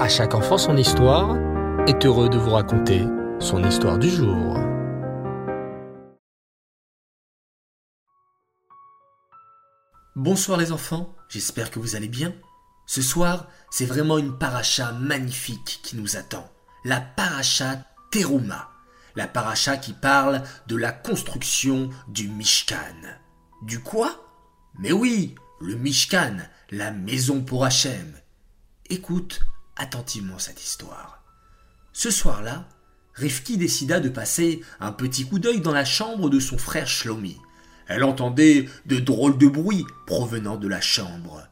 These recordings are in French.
À chaque enfant son histoire est heureux de vous raconter son histoire du jour. Bonsoir les enfants, j'espère que vous allez bien. Ce soir, c'est vraiment une paracha magnifique qui nous attend. La paracha Teruma. La paracha qui parle de la construction du Mishkan. Du quoi? Mais oui, le Mishkan, la maison pour Hachem. Écoute attentivement cette histoire. Ce soir-là, Rifki décida de passer un petit coup d'œil dans la chambre de son frère Shlomi. Elle entendait de drôles de bruits provenant de la chambre.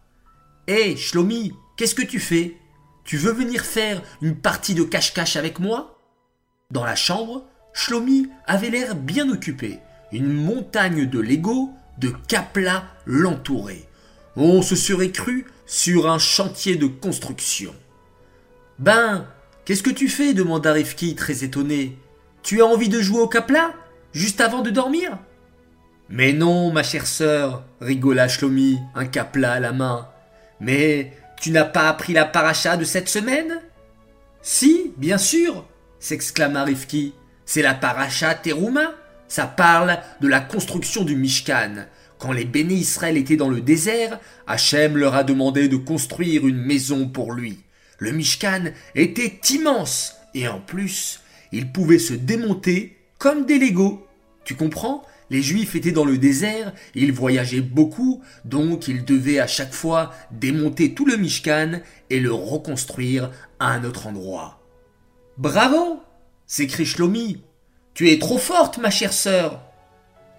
Hé, Shlomi, qu'est-ce que tu fais? Tu veux venir faire une partie de cache-cache avec moi? Dans la chambre, Shlomi avait l'air bien occupé. Une montagne de Lego, de caplas l'entourait. On se serait cru sur un chantier de construction. Ben, qu'est-ce que tu fais demanda Rifki très étonné. Tu as envie de jouer au capla Juste avant de dormir? Mais non, ma chère sœur, rigola Shlomi, un capla à la main. Mais tu n'as pas appris la paracha de cette semaine? Si, bien sûr, s'exclama Rifki. C'est la paracha Teruma. Ça parle de la construction du Mishkan. Quand les bénis Israël étaient dans le désert, Hachem leur a demandé de construire une maison pour lui. Le Mishkan était immense et en plus, il pouvait se démonter comme des Legos. Tu comprends? Les Juifs étaient dans le désert, ils voyageaient beaucoup, donc ils devaient à chaque fois démonter tout le Mishkan et le reconstruire à un autre endroit. Bravo s'écrie Shlomi. Tu es trop forte, ma chère sœur.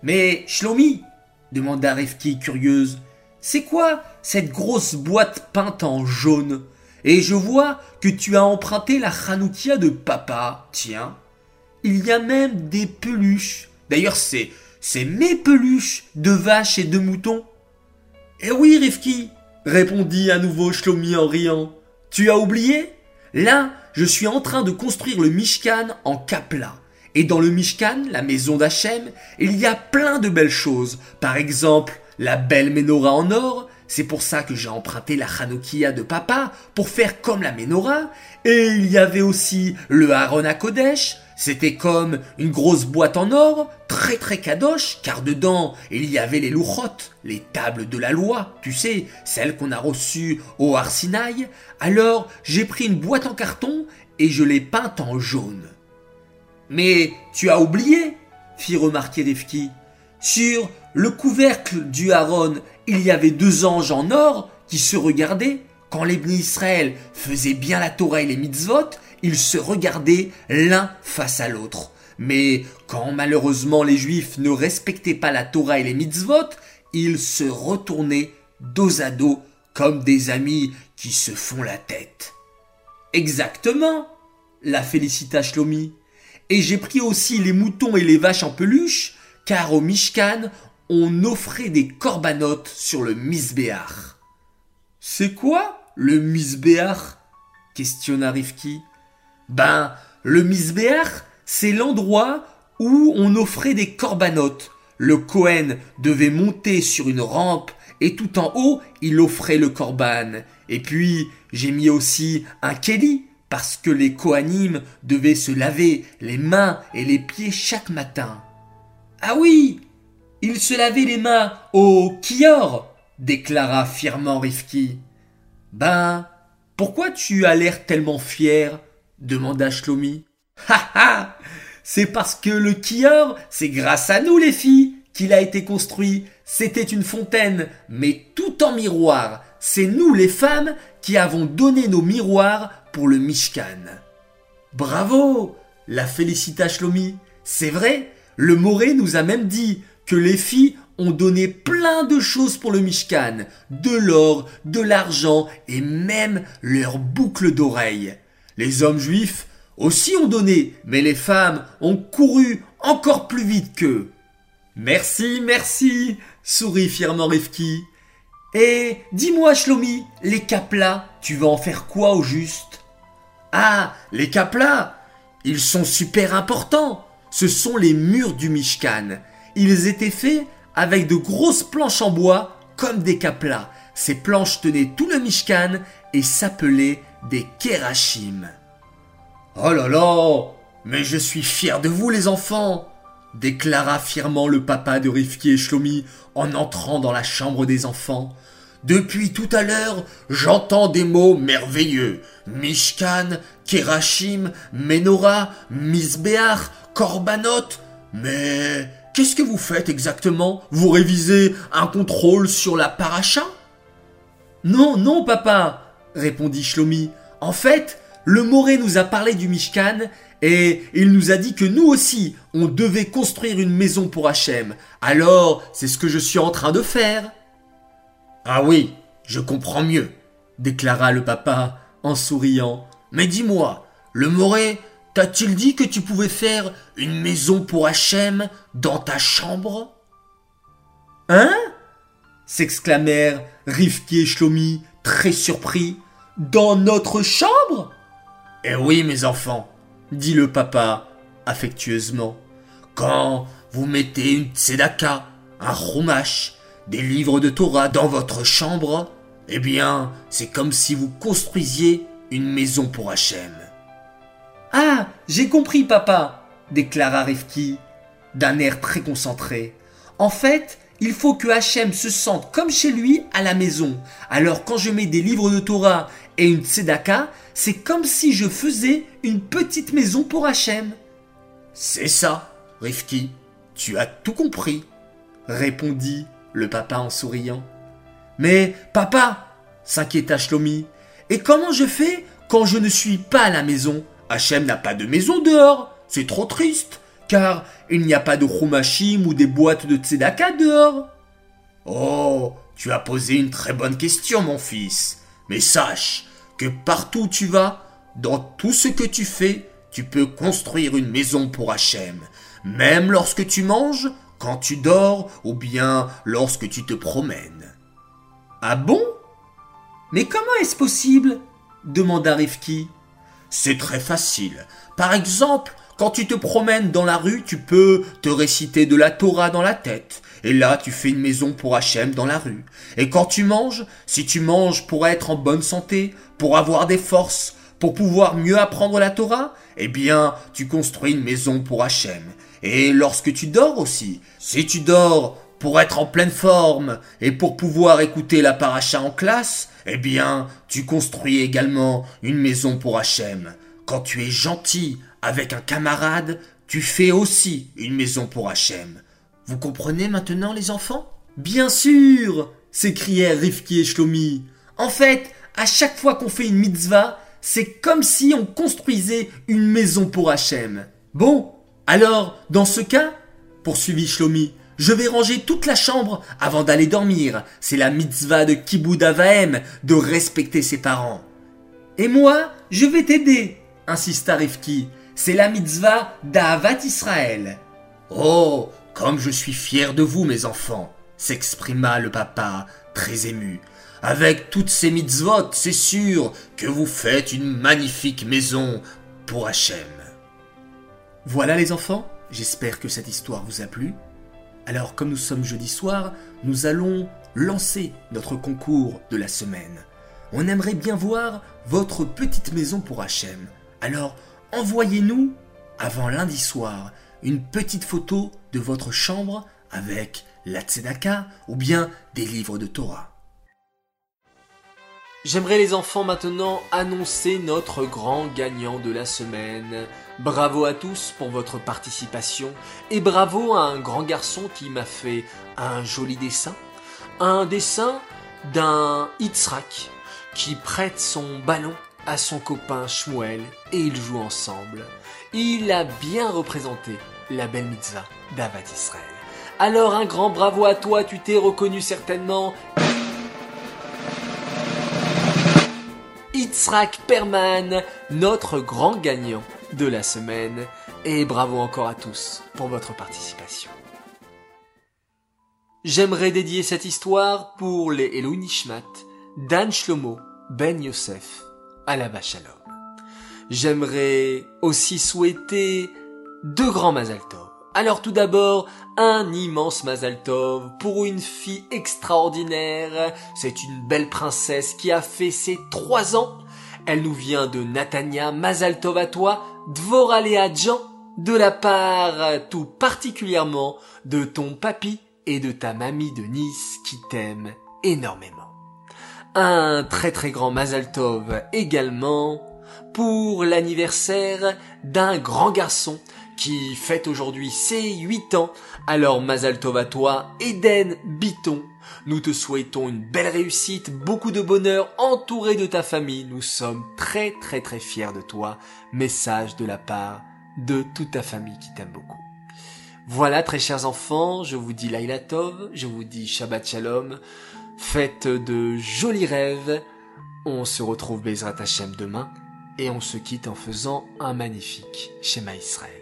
Mais Shlomi, demanda Rifki curieuse, c'est quoi cette grosse boîte peinte en jaune? Et je vois que tu as emprunté la Hanoukia de papa. Tiens, il y a même des peluches. D'ailleurs, c'est, c'est mes peluches de vaches et de moutons. Eh oui, Rifki, répondit à nouveau Shlomi en riant. Tu as oublié? Là, je suis en train de construire le Mishkan en Kapla. Et dans le Mishkan, la maison d'Hachem, il y a plein de belles choses. Par exemple, la belle menorah en or, c'est pour ça que j'ai emprunté la Hanoukia de papa pour faire comme la menorah. Et il y avait aussi le Aaron à Kodesh. C'était comme une grosse boîte en or, très très kadosh, car dedans il y avait les louchotes, les tables de la loi, tu sais, celles qu'on a reçues au Arsinaï. Alors j'ai pris une boîte en carton et je l'ai peinte en jaune. Mais tu as oublié, fit remarquer Rifki. Sur le couvercle du Aaron, il y avait deux anges en or qui se regardaient. Quand les Israël faisaient bien la Torah et les mitzvot, ils se regardaient l'un face à l'autre. Mais quand malheureusement les Juifs ne respectaient pas la Torah et les mitzvot, ils se retournaient dos à dos comme des amis qui se font la tête. Exactement, la félicita Shlomi. Et j'ai pris aussi les moutons et les vaches en peluche, car au Mishkan, on offrait des corbanotes sur le misbéach. C'est quoi le misbéach questionna Rifki. Ben, le misbéach, c'est l'endroit où on offrait des corbanotes. Le Cohen devait monter sur une rampe et tout en haut, il offrait le corban. Et puis, j'ai mis aussi un kelly parce que les Kohanim devaient se laver les mains et les pieds chaque matin. Ah oui, il se lavait les mains au kior, déclara fièrement Rifki. Ben, pourquoi tu as l'air tellement fier? demanda Shlomi. Ha ha C'est parce que le kior, c'est grâce à nous les filles qu'il a été construit. C'était une fontaine, mais tout en miroir. C'est nous les femmes qui avons donné nos miroirs pour le Mishkan. Bravo la félicita Shlomi. C'est vrai, le Moré nous a même dit que les filles ont donné plein de choses pour le Mishkan, de l'or, de l'argent et même leurs boucles d'oreilles. Les hommes juifs aussi ont donné, mais les femmes ont couru encore plus vite qu'eux. Merci, merci, sourit fièrement Rifki. Et dis-moi, Shlomi, les caplas, tu vas en faire quoi au juste? Ah, les caplas Ils sont super importants ce sont les murs du Mishkan. Ils étaient faits avec de grosses planches en bois comme des caplas. Ces planches tenaient tout le Mishkan et s'appelaient des Kerachim. Oh là là Mais je suis fier de vous les enfants déclara fièrement le papa de Rifki et Shlomi en entrant dans la chambre des enfants. Depuis tout à l'heure, j'entends des mots merveilleux. Mishkan, Kerachim, Menorah, Misbeach, Korbanot. Mais qu'est-ce que vous faites exactement? Vous révisez un contrôle sur la paracha? Non, non, papa, répondit Shlomi. En fait, le Moré nous a parlé du Mishkan et il nous a dit que nous aussi, on devait construire une maison pour Hachem. Alors, c'est ce que je suis en train de faire. Ah oui, je comprends mieux, déclara le papa en souriant. Mais dis-moi, le Moré t'a-t-il dit que tu pouvais faire une maison pour Hachem dans ta chambre? Hein? s'exclamèrent Rifki et Shlomi, très surpris. Dans notre chambre? Eh oui, mes enfants, dit le papa affectueusement. Quand vous mettez une tzedaka, un chumash, des livres de Torah dans votre chambre, eh bien, c'est comme si vous construisiez une maison pour Hachem. Ah, j'ai compris, papa, déclara Rifki, d'un air très concentré. En fait, il faut que Hachem se sente comme chez lui à la maison. Alors quand je mets des livres de Torah et une tzedaka, c'est comme si je faisais une petite maison pour Hachem. C'est ça, Rifki, tu as tout compris, répondit le papa en souriant. Mais papa, s'inquiéta Shlomi, et comment je fais quand je ne suis pas à la maison? Hachem n'a pas de maison dehors, c'est trop triste, car il n'y a pas de chumashim ou des boîtes de tzedaka dehors. Oh, tu as posé une très bonne question, mon fils. Mais sache que partout où tu vas, dans tout ce que tu fais, tu peux construire une maison pour Hachem, même lorsque tu manges, quand tu dors ou bien lorsque tu te promènes. Ah bon? Mais comment est-ce possible? demanda Rifki. C'est très facile. Par exemple, quand tu te promènes dans la rue, tu peux te réciter de la Torah dans la tête. Et là, tu fais une maison pour Hachem dans la rue. Et quand tu manges, si tu manges pour être en bonne santé, pour avoir des forces, pour pouvoir mieux apprendre la Torah, eh bien, tu construis une maison pour Hachem. Et lorsque tu dors aussi, si tu dors pour être en pleine forme et pour pouvoir écouter la paracha en classe, eh bien, tu construis également une maison pour Hachem. Quand tu es gentil avec un camarade, tu fais aussi une maison pour Hachem. Vous comprenez maintenant, les enfants? Bien sûr s'écrièrent Rifki et Shlomi. En fait, à chaque fois qu'on fait une mitzvah, c'est comme si on construisait une maison pour Hachem. Bon, alors, dans ce cas, poursuivit Shlomi, je vais ranger toute la chambre avant d'aller dormir. C'est la mitzvah de Kiboud Avahem de respecter ses parents. Et moi, je vais t'aider, insista Rifki. C'est la mitzvah d'Avat Israël. Oh, comme je suis fier de vous, mes enfants, s'exprima le papa, très ému. Avec toutes ces mitzvot, c'est sûr que vous faites une magnifique maison pour Hachem. Voilà les enfants, j'espère que cette histoire vous a plu. Alors comme nous sommes jeudi soir, nous allons lancer notre concours de la semaine. On aimerait bien voir votre petite maison pour Hachem. Alors envoyez-nous, avant lundi soir, une petite photo de votre chambre avec la tzedaka ou bien des livres de Torah. J'aimerais les enfants maintenant annoncer notre grand gagnant de la semaine. Bravo à tous pour votre participation et bravo à un grand garçon qui m'a fait un joli dessin. Un dessin d'un Itzrak qui prête son ballon à son copain Shmuel et ils jouent ensemble. Il a bien représenté la belle mitzvah d'Avat Israël. Alors un grand bravo à toi, tu t'es reconnu certainement. Itzrak Perman, notre grand gagnant de la semaine. Et bravo encore à tous pour votre participation. J'aimerais dédier cette histoire pour les Elou Nishmat, Dan Shlomo, Ben Yosef, Alaba Shalom. J'aimerais aussi souhaiter deux grands Mazal Tov. Alors tout d'abord, un immense Mazal Tov pour une fille extraordinaire. C'est une belle princesse qui a fait ses trois ans Elle nous vient de Natania, Mazal Tov à toi, Dvoralea Jean, de la part tout particulièrement de ton papy et de ta mamie de Nice qui t'aime énormément. Un très très grand Mazal Tov également pour l'anniversaire d'un grand garçon qui fête aujourd'hui ses 8 ans. Alors Mazal Tov à toi, Eden Biton. Nous te souhaitons une belle réussite, beaucoup de bonheur, entouré de ta famille. Nous sommes très très très fiers de toi. Message de la part de toute ta famille qui t'aime beaucoup. Voilà, très chers enfants, je vous dis Laila Tov, je vous dis Shabbat Shalom, faites de jolis rêves. On se retrouve Bezrat Hashem demain et on se quitte en faisant un magnifique schéma Israël.